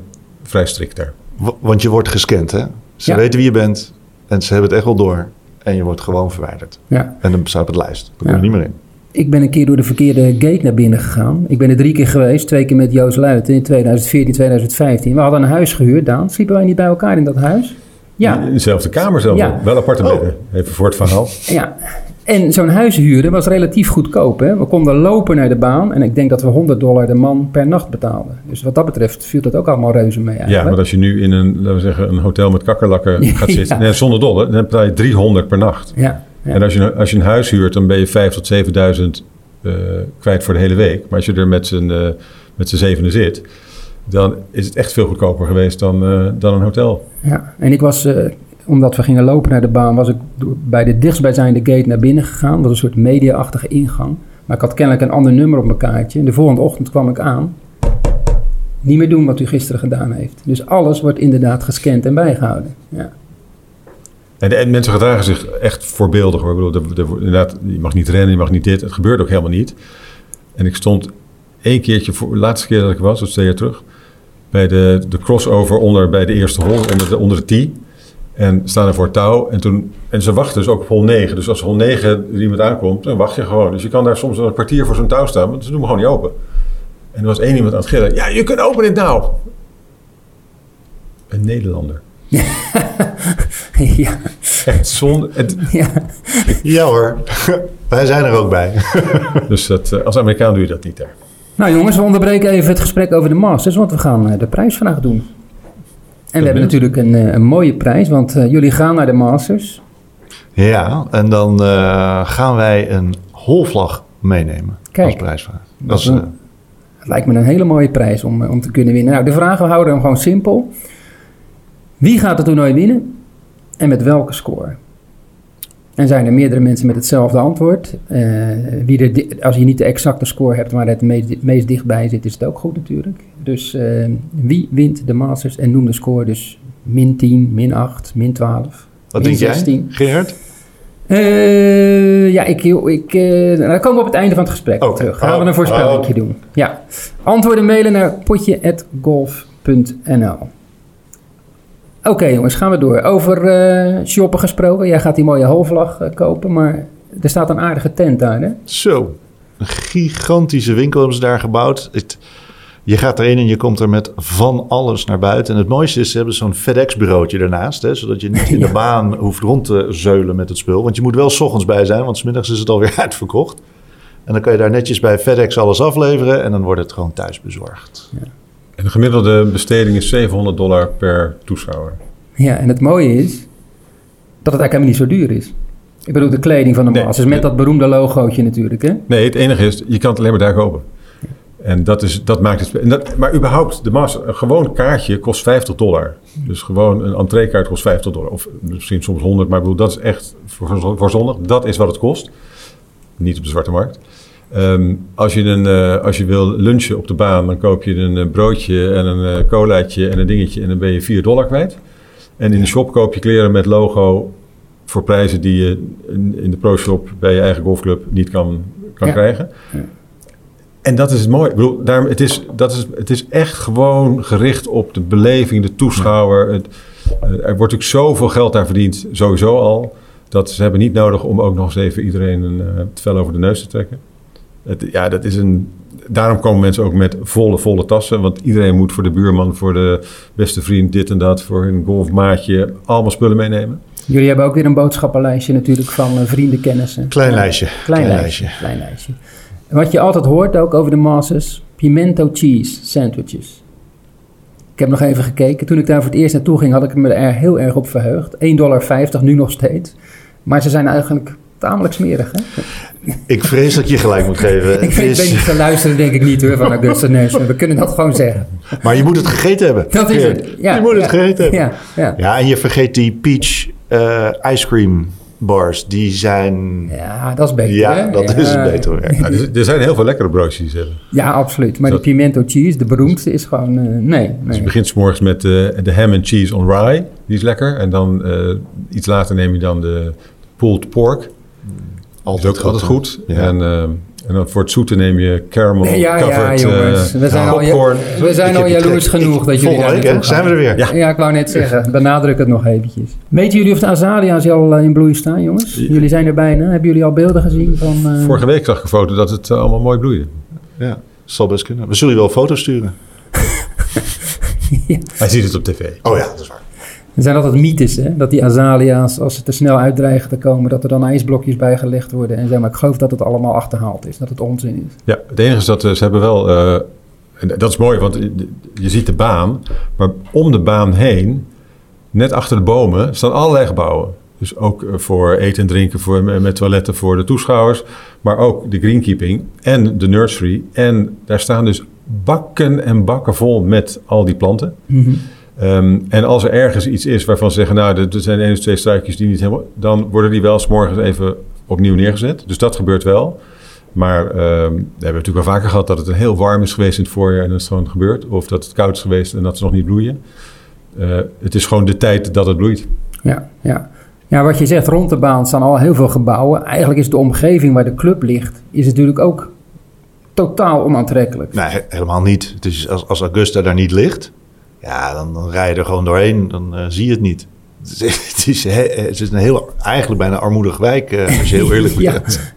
vrij strikt daar. W- Want je wordt gescand, hè? Ze Ja. weten wie je bent en ze hebben het echt wel door. En je wordt gewoon verwijderd. Ja. En dan staat op het lijst. Dan kom Ja. je niet meer in. Ik ben een keer door de verkeerde gate naar binnen gegaan. Ik ben er drie keer geweest. Twee keer met Joost Luiten in 2014, 2015. We hadden een huis gehuurd, Daan. Sliepen wij niet bij elkaar in dat huis? Ja. In dezelfde kamer zelf. Ja. Wel aparte Oh. bedden. Even voor het verhaal. ja. En zo'n huis huren was relatief goedkoop. Hè? We konden lopen naar de baan. En ik denk dat we 100 dollar de man per nacht betaalden. Dus wat dat betreft viel dat ook allemaal reuze mee Ja, eigenlijk. maar als je nu in een, laten we zeggen, een hotel met kakkerlakken gaat zitten, Ja. nee, zonder dolle, dan betaal je 300 per nacht. Ja, En als je, als je een huis huurt, dan ben je 5.000 tot 7.000 eh, kwijt voor de hele week. Maar als je er met z'n eh, met z'n zevenen zit, dan is het echt veel goedkoper geweest dan, eh, dan een hotel. Ja, en ik was, eh, omdat we gingen lopen naar de baan, was ik bij de dichtstbijzijnde gate naar binnen gegaan. Dat was een soort media-achtige ingang. Maar ik had kennelijk een ander nummer op mijn kaartje. En de volgende ochtend kwam ik aan. Niet meer doen wat u gisteren gedaan heeft. Dus alles wordt inderdaad gescand en bijgehouden. Ja. En, en mensen gedragen zich echt voorbeeldig. Hoor. Ik bedoel, je mag niet rennen, je mag niet dit. Het gebeurt ook helemaal niet. En ik stond één keertje, voor, de laatste keer dat ik was, dat twee jaar terug, bij de, de crossover onder, bij de eerste hol, onder de, onder de tee. En staan er voor touw. En, toen, en ze wachten dus ook op hol 9. Dus als hol 9 er iemand aankomt, dan wacht je gewoon. Dus je kan daar soms een kwartier voor zo'n touw staan, want ze doen hem gewoon niet open. En er was één iemand aan het gillen. Ja, je kunt open dit nou. Een Nederlander. ja, Echt zonde. Het- ja. Ja hoor, wij zijn er ook bij. Dus dat, eh, als Amerikaan doe je dat niet daar. Nou jongens, we onderbreken even het gesprek over de Masters, want we gaan eh, de prijsvraag doen. En we hebben natuurlijk een, eh, een mooie prijs, want jullie gaan naar de Masters. Ja, en dan eh, gaan wij een holvlag meenemen Kijk. als prijsvraag. Dat Dat is, lijkt me een hele mooie prijs om, om te kunnen winnen. Nou, de vragen we houden hem gewoon simpel. Wie gaat het toernooi winnen en met welke score? En zijn er meerdere mensen met hetzelfde antwoord? Eh, wie er, als je niet de exacte score hebt, maar het meest, meest dichtbij zit, is het ook goed natuurlijk. Dus eh, wie wint de Masters en noem de score dus min 10, min 8, min 12, wat min denk jij, 16. Gerard? Eh, ja, ik, ik, nou, dan komen we op het einde van het gesprek Oké. terug. Gaan we Oh, een voorspelling oh. doen. Ja. Antwoorden mailen naar potje.golf.nl Oké jongens, gaan we door. Over eh, shoppen gesproken. Jij gaat die mooie halfvlag eh, kopen, maar er staat een aardige tent daar, hè? Zo, een gigantische winkel hebben ze daar gebouwd. Het- Je gaat erin en je komt er met van alles naar buiten. En het mooiste is, ze hebben zo'n FedEx-bureautje ernaast. Hè, zodat je niet in de baan hoeft rond te zeulen met het spul. Want je moet wel s ochtends bij zijn, want smiddags is het alweer uitverkocht. En dan kan je daar netjes bij FedEx alles afleveren en dan wordt het gewoon thuis bezorgd. Ja. En de gemiddelde besteding is 700 dollar per toeschouwer. Ja, en het mooie is dat het eigenlijk helemaal niet zo duur is. Ik bedoel, de kleding van de nee, Masters met dat beroemde logootje natuurlijk. Hè? Nee, het enige is, je kan het alleen maar daar kopen. En dat, is, dat maakt het... En dat, maar überhaupt, de Master, een gewoon kaartje kost 50 dollar. Dus gewoon een entreekaart kost 50 dollar. Of misschien soms 100, maar ik bedoel, dat is echt voor, voor. Dat is wat het kost. Niet op de zwarte markt. Um, als, je een, uh, als je wil lunchen op de baan, dan koop je een uh, broodje en een uh, colaatje en een dingetje en dan ben je 4 dollar kwijt. En in de shop koop je kleren met logo voor prijzen die je in, de pro-shop bij je eigen golfclub niet kan, kan ja. krijgen. Ja. En dat is het mooie. Ik bedoel, daarom, het, is, dat is, het is echt gewoon gericht op de beleving, de toeschouwer. Het, er wordt natuurlijk zoveel geld daar verdiend, sowieso al. Dat ze hebben niet nodig om ook nog eens even iedereen een, het vel over de neus te trekken. Het, ja, dat is een, daarom komen mensen ook met volle, volle tassen. Want iedereen moet voor de buurman, voor de beste vriend, dit en dat, voor een golfmaatje, allemaal spullen meenemen. Jullie hebben ook weer een boodschappenlijstje natuurlijk van uh, vrienden, kennissen. Klein lijstje. Klein, klein lijstje. lijstje. Klein lijstje. En wat je altijd hoort ook over de Masters, pimento cheese sandwiches. Ik heb nog even gekeken. Toen ik daar voor het eerst naartoe ging, had ik me er heel erg op verheugd. 1,50 dollar, nu nog steeds. Maar ze zijn eigenlijk tamelijk smerig, hè? Ik vrees dat je gelijk moet geven. ik weet, is... niet te luisteren, denk ik niet hoor, van Augusta Neus. We kunnen dat gewoon zeggen. Maar je moet het gegeten hebben. Dat is het. Ja, je moet ja, het gegeten hebben. Ja, ja. ja, en je vergeet die peach uh, ice cream bars. Die zijn... Ja, dat is beter. Ja, dat is beter. Er, zijn heel veel lekkere broodjes. Hè. Ja, absoluut. Maar Dat- die pimento cheese, de beroemdste, is gewoon... eh, nee, Dus nee. je begint 's morgens met eh, de ham and cheese on rye. Die is lekker. En dan eh, iets later neem je dan de pulled pork. Dat is ook altijd goed. Ja. En, eh, en dan voor het zoete neem je caramel ja, covered jongens. We zijn al- popcorn. We zijn al jaloers genoeg dat jullie daar week? Zijn we er weer. Ja. Ja, ik wou net zeggen. Benadruk het nog eventjes. Weten jullie of de azalea's al eh, in bloei staan, jongens? Jullie zijn er bijna. Hebben jullie al beelden gezien van... eh, Vorige week zag ik een foto dat het allemaal mooi bloeide. Ja, zal best kunnen. We zullen je wel foto's sturen. Hij ziet het op tv. Oh ja, dat is waar. Er zijn altijd mythes, hè? Dat die azalea's, als ze te snel uitdreigen te komen... dat er dan ijsblokjes bijgelegd worden en zo. Maar ik geloof dat het allemaal achterhaald is. Dat het onzin is. Ja, het enige is dat eh, ze hebben wel... eh, en dat is mooi, want je- ziet de baan. Maar om de baan heen, net achter de bomen, staan allerlei gebouwen. Dus ook eh, voor eten en drinken, voor, met toiletten voor de toeschouwers. Maar ook de greenkeeping en de nursery. En daar staan dus bakken en bakken vol met al die planten. Mhm. Ehm, en als er ergens iets is waarvan ze zeggen, nou, er zijn één of twee struikjes die niet helemaal... dan worden die wel morgens even opnieuw neergezet. Dus dat gebeurt wel. Maar ehm, we hebben natuurlijk wel vaker gehad dat het heel warm is geweest in het voorjaar en dat is gewoon gebeurd. Of dat het koud is geweest en dat ze nog niet bloeien. Eh, het is gewoon de tijd dat het bloeit. Ja, ja. Ja, wat je zegt, rond de baan staan al heel veel gebouwen. Eigenlijk is de omgeving waar de club ligt, is natuurlijk ook totaal onaantrekkelijk. Nee, he- helemaal niet. Het is, als, als Augusta daar niet ligt, ja, dan, dan rij je er gewoon doorheen. Dan eh, zie je het niet. Het is, het is, he- het is een heel, eigenlijk bijna armoedig wijk, eh, als je heel eerlijk Ja. bent.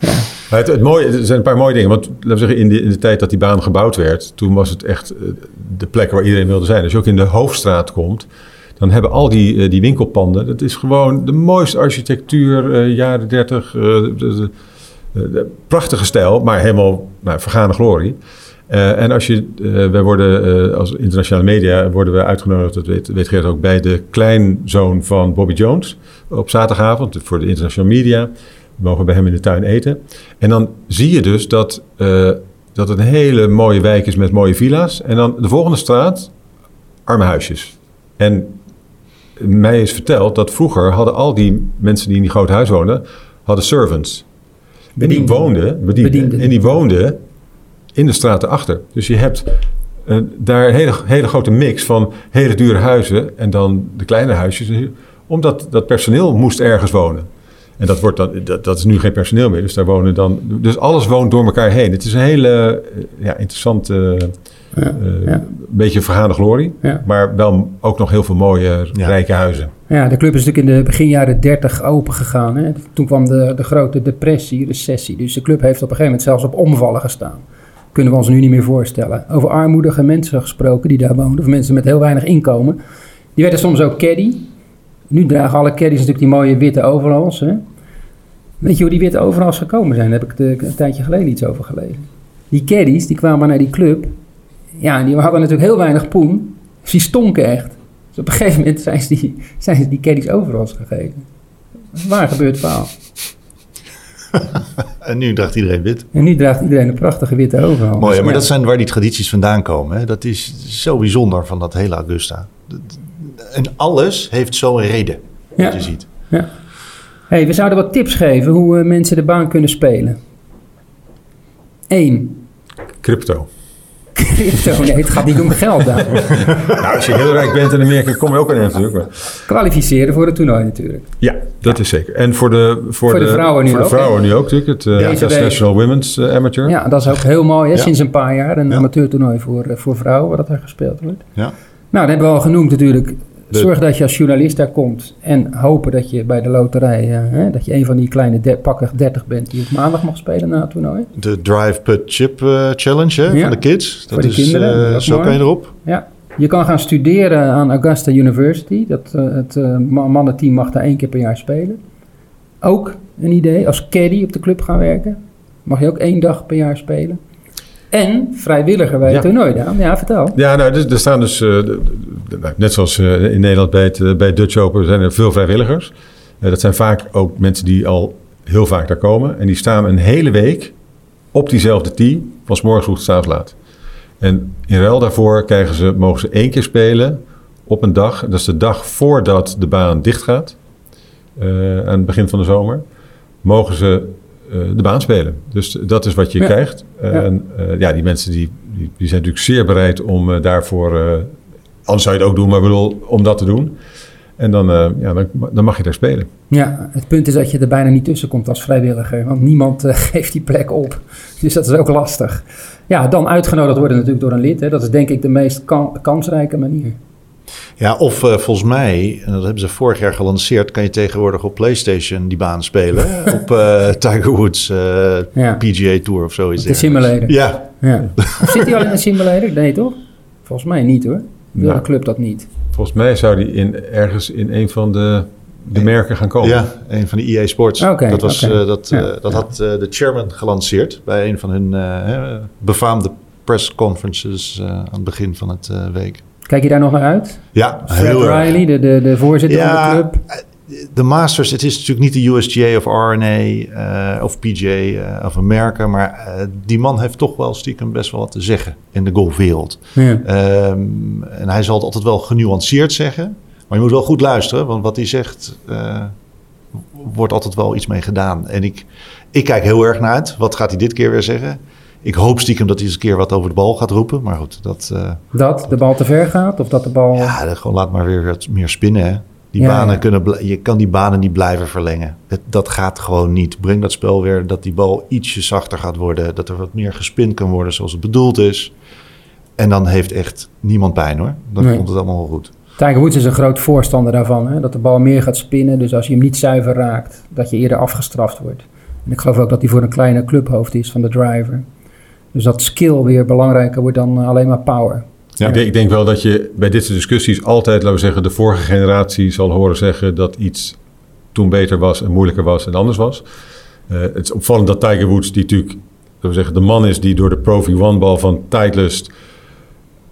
Maar het, het mooie, er zijn een paar mooie dingen. Want laten we zeggen, in de, in de tijd dat die baan gebouwd werd, toen was het echt eh, de plek waar iedereen wilde zijn. Als je ook in de hoofdstraat komt, dan hebben al die, die winkelpanden, dat is gewoon de mooiste architectuur, eh, jaren 30, eh, de, de- de- de prachtige stijl, maar helemaal nou, vergane glorie. Eh, en als je, eh, wij worden eh, als internationale media worden we uitgenodigd, dat weet, weet Geert ook, bij de kleinzoon van Bobby Jones op zaterdagavond voor de internationale media. We mogen bij hem in de tuin eten. En dan zie je dus dat, dat het een hele mooie wijk is met mooie villa's. En dan de volgende straat, arme huisjes. En mij is verteld dat vroeger hadden al die mensen die in die grote huis woonden, hadden servants. En die woonden, bedienden, Bedienden. en die woonden in de straat erachter. Dus je hebt eh, daar een hele, hele grote mix van hele dure huizen en dan de kleine huisjes. Omdat dat personeel moest ergens wonen. En dat, wordt dan, dat, dat is nu geen personeel meer. Dus daar wonen dan. Dus alles woont door elkaar heen. Het is een hele eh, ja, interessante. Ja, eh, ja. beetje vergane glorie. Ja. Maar wel ook nog heel veel mooie, Ja. rijke huizen. Ja, de club is natuurlijk in de begin jaren 30 open gegaan. Hè? Toen kwam de, de grote depressie, recessie. Dus de club heeft op een gegeven moment zelfs op omvallen gestaan. Kunnen we ons nu niet meer voorstellen. Over armoedige mensen gesproken die daar woonden, of mensen met heel weinig inkomen. Die werden soms ook caddy. Nu dragen alle caddies natuurlijk die mooie witte overals. Hè? Weet je hoe die witte overals gekomen zijn? Daar heb ik de, een tijdje geleden iets over gelezen. Die caddies, die kwamen naar die club. Ja, die hadden natuurlijk heel weinig poen. Dus die stonken echt. Dus op een gegeven moment zijn ze die, zijn die caddies overals gegeven. Waar gebeurt verhaal? en nu draagt iedereen wit. En nu draagt iedereen een prachtige witte overal. Mooi, Dus maar ja. dat zijn waar die tradities vandaan komen. Hè? Dat is zo bijzonder van dat hele Augusta. En alles heeft zo'n reden, wat Ja. je ziet. Ja. Hey, we zouden wat tips geven hoe eh, mensen de baan kunnen spelen. 1. Crypto. Crypto. Nee, het gaat niet om geld daar. Nou, als je heel rijk bent in Amerika, kom je ook aan natuurlijk. Maar... Kwalificeren voor het toernooi natuurlijk. Ja, dat is zeker. En voor de, voor Voor de vrouwen nu voor de ook, vrouwen nu ook natuurlijk. Het uh, week. International Women's eh, Amateur. Ja, dat is ook heel mooi. Hè? Ja. Sinds een paar jaar een amateurtoernooi voor, eh, voor vrouwen, wat er gespeeld wordt. Ja. Nou, dat hebben we al genoemd natuurlijk. Zorg dat je als journalist daar komt en hopen dat je bij de loterij, eh, hè, dat je een van die kleine de, pakkig 30 bent die op maandag mag spelen na het toernooi. De Drive Put Chip eh, Challenge hè, Ja. van de kids. Dat de is, kinderen, eh, dat zo mooi. kan je erop. Ja, je kan gaan studeren aan Augusta University. Dat, het ma- mannenteam mag daar één keer per jaar spelen. Ook een idee, als caddy op de club gaan werken. Mag je ook één dag per jaar spelen. En vrijwilliger bij het Ja. toernooi, Daan. Ja, vertel. Ja, nou, er, er staan dus, eh, net zoals eh, in Nederland bij het, eh, bij Dutch Open, zijn er veel vrijwilligers. Dat zijn vaak ook mensen die al heel vaak daar komen. En die staan een hele week op diezelfde tee, van 's morgens vroeg tot 's avonds laat. En in ruil daarvoor krijgen ze, mogen ze één keer spelen op een dag. Dat is de dag voordat de baan dicht gaat, aan het begin van de zomer. Mogen ze de baan spelen. Dus dat is wat je Ja. krijgt. En eh, ja, die mensen die, die, die zijn natuurlijk zeer bereid om eh, daarvoor... eh, anders zou je het ook doen, maar bedoel, om dat te doen. En dan, eh, ja, dan, dan mag je daar spelen. Ja, het punt is dat je er bijna niet tussen komt als vrijwilliger. Want niemand eh, geeft die plek op. Dus dat is ook lastig. Ja, dan uitgenodigd worden natuurlijk door een lid. Hè. Dat is denk ik de meest kan- kansrijke manier. Ja, of eh, volgens mij, en dat hebben ze vorig jaar gelanceerd, kan je tegenwoordig op PlayStation die baan spelen. op eh, Tiger Woods eh, Ja. PGA Tour of zoiets. De simulator. Ja, Ja. Of zit hij al in een simulator? Nee, toch? Volgens mij niet hoor. Wil Nou. de club dat niet? Volgens mij zou die in, ergens in een van de, de merken gaan komen. ja, een van de EA Sports. Oké, dat was, eh, dat, Ja. eh, dat had eh, de chairman gelanceerd bij een van hun eh, hè, befaamde press conferences eh, aan het begin van het eh, week. Kijk je daar nog naar uit? Ja, Fred heel erg. Riley, de, de, de voorzitter van de club. de Masters, het is natuurlijk niet de USGA of RNA eh, of PGA eh, of America, maar eh, die man heeft toch wel stiekem best wel wat te zeggen in de golfwereld. Ja. Ehm, en hij zal het altijd wel genuanceerd zeggen, maar je moet wel goed luisteren, want wat hij zegt, eh, wordt altijd wel iets mee gedaan. En ik, ik kijk heel erg naar uit. Wat gaat hij dit keer weer zeggen? Ik hoop stiekem dat hij eens een keer wat over de bal gaat roepen, maar goed, dat... eh, Dat de bal te ver gaat of dat de bal... ja, gewoon laat maar weer wat meer spinnen. Hè? Die Ja, banen ja. kunnen, je kan die banen niet blijven verlengen. Het, dat gaat gewoon niet. Breng dat spel weer dat die bal ietsje zachter gaat worden. Dat er wat meer gespind kan worden zoals het bedoeld is. En dan heeft echt niemand pijn hoor. Dan Nee. komt het allemaal wel goed. Tiger Woods is een groot voorstander daarvan. Hè? Dat de bal meer gaat spinnen. Dus als je hem niet zuiver raakt, dat je eerder afgestraft wordt. En ik geloof ook dat hij voor een kleine clubhoofd is van de driver. Dus dat skill weer belangrijker wordt dan eh, alleen maar power. Ja. Ik, denk, ik denk wel dat je bij dit soort discussies altijd, laten we zeggen, de vorige generatie zal horen zeggen dat iets toen beter was en moeilijker was en anders was. Eh, het is opvallend dat Tiger Woods, die natuurlijk, laten we zeggen, de man is die door de Pro V1-bal van Titleist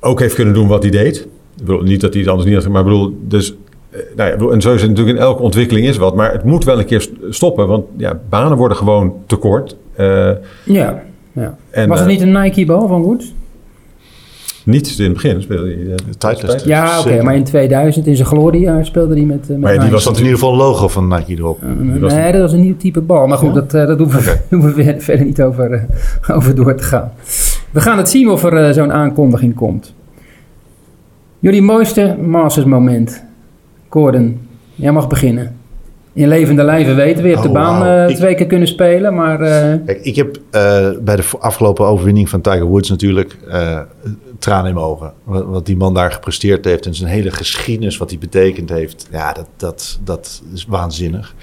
ook heeft kunnen doen wat hij deed. Ik bedoel, niet dat hij iets anders niet had, maar ik bedoel, dus, eh, nou ja, en zo is het natuurlijk in elke ontwikkeling is wat, maar het moet wel een keer st- stoppen, want ja, banen worden gewoon te kort. Eh, Ja, ja. en, Was het eh, niet een Nike-bal van Woods? Niet in het begin speelde hij. Titleist. Ja, oké. Maar in 2000, in zijn gloriejaar, speelde hij met, eh, met Maar ja, die Nike. Er stond in ieder geval een logo van Nike erop. Was nee, dat was een nieuw type bal. Maar goed, Ja? dat, dat hoeven, we, hoeven we verder- verder niet over, over door te gaan. We gaan het zien of er zo'n aankondiging komt. Jullie mooiste Masters moment. Gordon, jij mag beginnen. In levende lijven weten we. Je hebt Oh, de baan wauw. eh, Ik- twee keer kunnen spelen, maar... eh, Kijk, ik heb eh, bij de afgelopen overwinning van Tiger Woods natuurlijk tranen in mijn ogen. Wat, wat die man daar gepresteerd heeft en zijn hele geschiedenis, wat hij betekend heeft. Ja, dat, dat, dat is waanzinnig.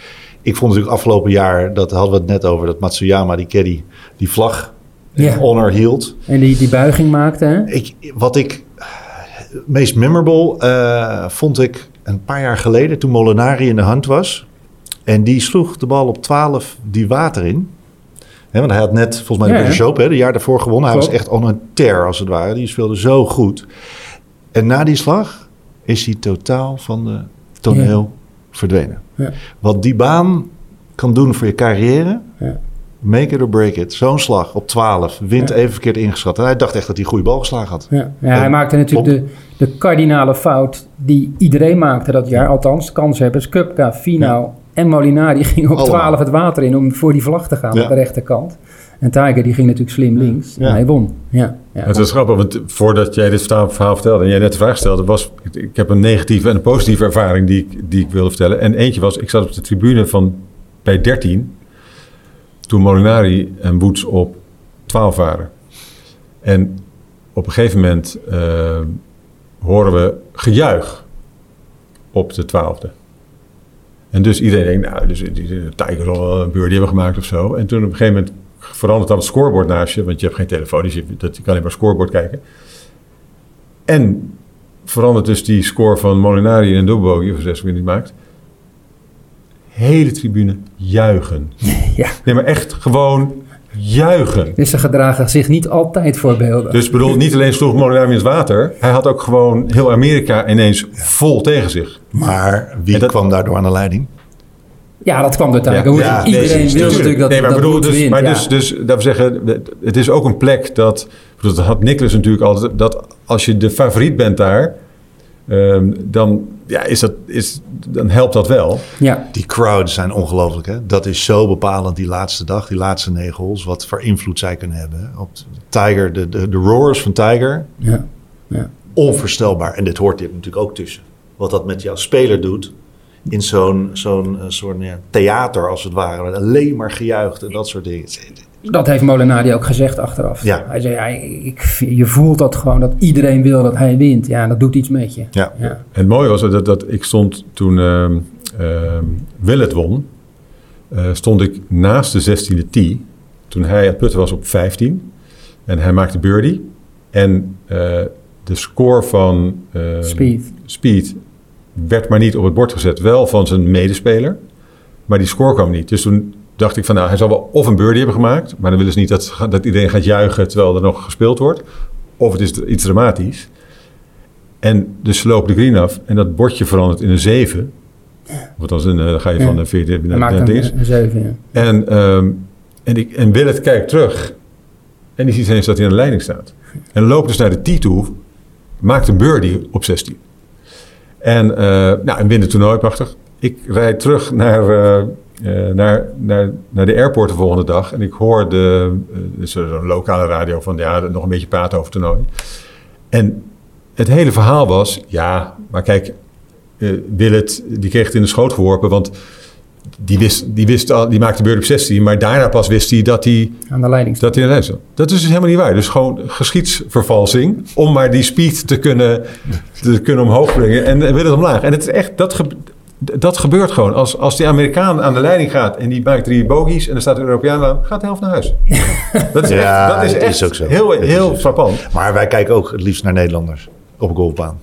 Ik vond natuurlijk afgelopen jaar, dat hadden we het net over, dat Matsuyama, die caddy, die vlag Ja. honor hield. En die, die buiging maakte, hè? Ik, wat ik meest memorable vond ik een paar jaar geleden toen Molinari in de hand was. En die sloeg de bal op 12 die water in. Want hij had net volgens mij de Ja, hè, de jaar daarvoor gewonnen. Hij was echt on een tear als het ware. Die speelde zo goed. En na die slag is hij totaal van de toneel verdwenen. Ja. Wat die baan kan doen voor je carrière, Ja. make it or break it. Zo'n slag op 12, wint even verkeerd ingeschat. En hij dacht echt dat hij een goede bal geslagen had. Ja, ja hij maakte natuurlijk de, de kardinale fout die iedereen maakte dat jaar. Althans, kanshebbers, Kupka, Finau en Molinari gingen op Allemaal. 12 het water in om voor die vlag te gaan Ja. op de rechterkant. En Tiger die ging natuurlijk slim links Ja. en hij won. Ja, ja. Het is grappig, want voordat jij dit verhaal vertelde en jij net de vraag stelde, was ik, heb een negatieve en een positieve ervaring die ik, die ik wilde vertellen. En eentje was, ik zat op de tribune van bij 13, toen Molinari en Woods op 12 waren. En op een gegeven moment eh, horen we gejuich op de twaalfde. En dus iedereen denkt, nou, dus die, die Tiger zal wel een birdie hebben gemaakt of zo. En toen op een gegeven moment verandert dan het scorebord naast je, want je hebt geen telefoon, dus je, dat, je kan alleen maar scorebord kijken. En verandert dus die score van Molinari in een double bogey, of zes niet maakt. Hele tribune juichen. Ja. Nee, maar echt gewoon juichen. Dus ze gedragen zich niet altijd voorbeelden. Dus bedoel, niet alleen sloeg Molinari in het water, hij had ook gewoon heel Amerika ineens vol tegen zich. Maar wie dat- kwam daardoor aan de leiding? ja, dat kwam door Tiger Woods. Ja, Iedereen nee, wil natuurlijk dat, nee, maar dat bedoel, dus, wint. maar ja. dus, dus dat we zeggen, het is ook een plek dat, dat had Nicholas natuurlijk altijd, dat als je de favoriet bent daar, ehm, dan, ja, is dat, is, dan helpt dat wel. ja. Die crowds zijn ongelooflijk. Hè? Dat is zo bepalend die laatste dag, die laatste negen holes. Wat voor invloed zij kunnen hebben. Op Tiger, de, de, de roars van Tiger, Ja. Ja. onvoorstelbaar. En dit hoort hier natuurlijk ook tussen. Wat dat met jouw speler doet in zo'n zo'n eh, soort ja, theater als het ware. Met alleen maar gejuicht en dat soort dingen. Dat heeft Molinari ook gezegd achteraf. Ja. Hij zei, ja, ik, je voelt dat gewoon, dat iedereen wil dat hij wint. Ja, dat doet iets met je. Ja. Ja. En het mooie was dat, dat ik stond toen ehm ehm Willet won, eh, stond ik naast de 16e tee. Toen hij het putten was op 15. En hij maakte birdie. En eh, de score van ehm, Speed. Speed werd maar niet op het bord gezet. Wel van zijn medespeler. Maar die score kwam niet. Dus toen dacht ik van nou, hij zal wel of een birdie hebben gemaakt. Maar dan willen ze niet dat, dat iedereen gaat juichen terwijl er nog gespeeld wordt. Of het is iets dramatisch. En dus ze lopen de green af en dat bordje verandert in een 7. Wat dan, een, eh, dan ga je van de 14 Hij naar naar een, dinges. een 7, ja. En, ehm en, ik, en Willet kijkt terug. En die ziet ineens dat hij aan de leiding staat. En loopt dus naar de tee toe. Maakt een birdie op 16. En, eh nou, en wint het toernooi, prachtig. Ik rijd terug naar, eh, eh, naar, naar, naar de airport de volgende dag. En ik hoor de, eh, dus zo'n lokale radio van ja, nog een beetje praten over toernooi. En het hele verhaal was, ja, maar kijk, eh Willet, die kreeg het in de schoot geworpen. Want die, wist, die, wist al, die maakte beurt op 16, maar daarna pas wist hij dat hij, Aan de leiding. dat hij de stond. Dat is dus helemaal niet waar. Dus gewoon geschiedsvervalsing om maar die speed te kunnen, te kunnen omhoog brengen en wil het omlaag. En het is echt, dat, dat gebeurt gewoon. Als, als die Amerikaan aan de leiding gaat en die maakt drie bogies en er staat een Europeaan aan, gaat de helft naar huis. Dat is Ja, echt, dat is het echt is ook zo. heel, heel zo. frappant. Maar wij kijken ook het liefst naar Nederlanders op een golfbaan.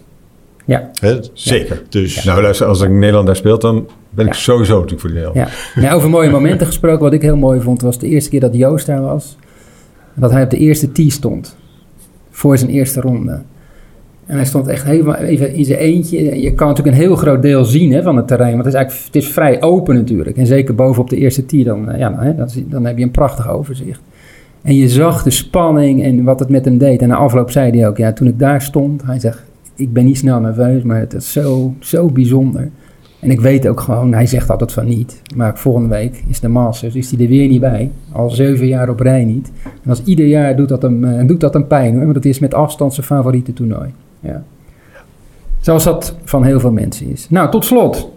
Ja. Zeker. Dus Nou luister, als ik Nederland daar speelt, dan ben ik sowieso natuurlijk voor die Nederland. Ja. Over mooie momenten gesproken, wat ik heel mooi vond, was de eerste keer dat Joost daar was. Dat hij op de eerste tee stond. Voor zijn eerste ronde. En hij stond echt helemaal even in zijn eentje. Je kan natuurlijk een heel groot deel zien hè, van het terrein. Want het is, eigenlijk, het is vrij open natuurlijk. En zeker bovenop de eerste tee, dan, eh, ja, dan, dan, heb je een prachtig overzicht. En je zag de spanning en wat het met hem deed. En na afloop zei hij ook, ja, toen ik daar stond, hij zegt, ik ben niet snel nerveus, maar het is zo, zo bijzonder. En ik weet ook gewoon, hij zegt altijd van niet. Maar volgende week is de Masters, is hij er weer niet bij. Al zeven jaar op rij niet. En als ieder jaar doet dat hem, eh, doet dat hem pijn hoor. Want het is met afstand zijn favoriete toernooi. Ja. Zoals dat van heel veel mensen is. Nou, tot slot.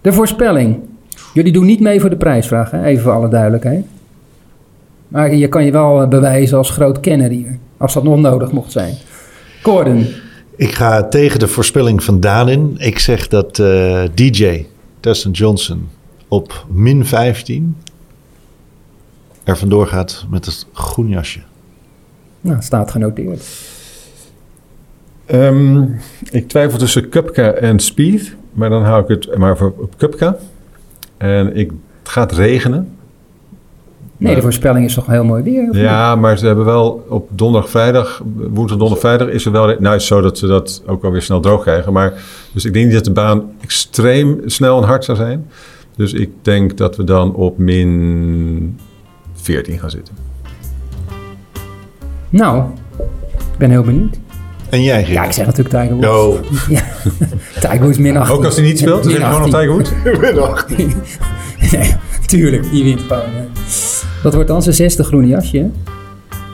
De voorspelling. Jullie doen niet mee voor de prijsvraag, hè? even voor alle duidelijkheid. Maar je kan je wel eh, bewijzen als groot kenner hier. Als dat nog nodig mocht zijn. Corden. ik ga tegen de voorspelling van Daan in. Ik zeg dat eh, DJ Dustin Johnson op min 15 er vandoor gaat met het groen jasje? Nou, staat genoteerd. Ehm, ik twijfel tussen Kupka en Speed, maar dan hou ik het maar voor op Kupka. En ik, het gaat regenen. Nee, de voorspelling is toch heel mooi weer? niet? Ja, maar ze hebben wel op donderdag, vrijdag, woensdag, donderdag, vrijdag is er wel... Nou, het is zo dat ze dat ook alweer snel droog krijgen. Maar, dus ik denk niet dat de baan extreem snel en hard zou zijn. Dus ik denk dat we dan op min 14 gaan zitten. Nou, ik ben heel benieuwd. En jij, Gerrit? Ja, ik zeg natuurlijk Tiger Woods. Yo. Ja, Tiger Woods min 18. Ook als hij niet speelt, dan Min zeg je gewoon 18. Tiger Woods. nee, tuurlijk, die wint gewoon. Dat wordt dan zijn zesde groene jasje. hè?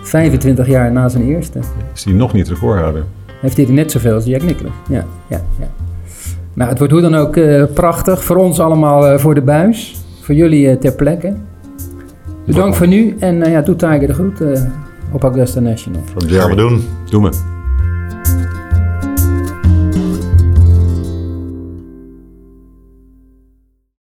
25 jaar na zijn eerste. Is hij nog niet recordhouder? Heeft hij er net zoveel als Jack Nicklaus. Ja, ja, ja. Nou, het wordt hoe dan ook eh, prachtig. Voor ons allemaal eh, voor de buis. Voor jullie eh, ter plekke. Bedankt voor nu. En ja, doe Tiger de groet eh, op Augusta National. Van Gaan we doen. Doe me.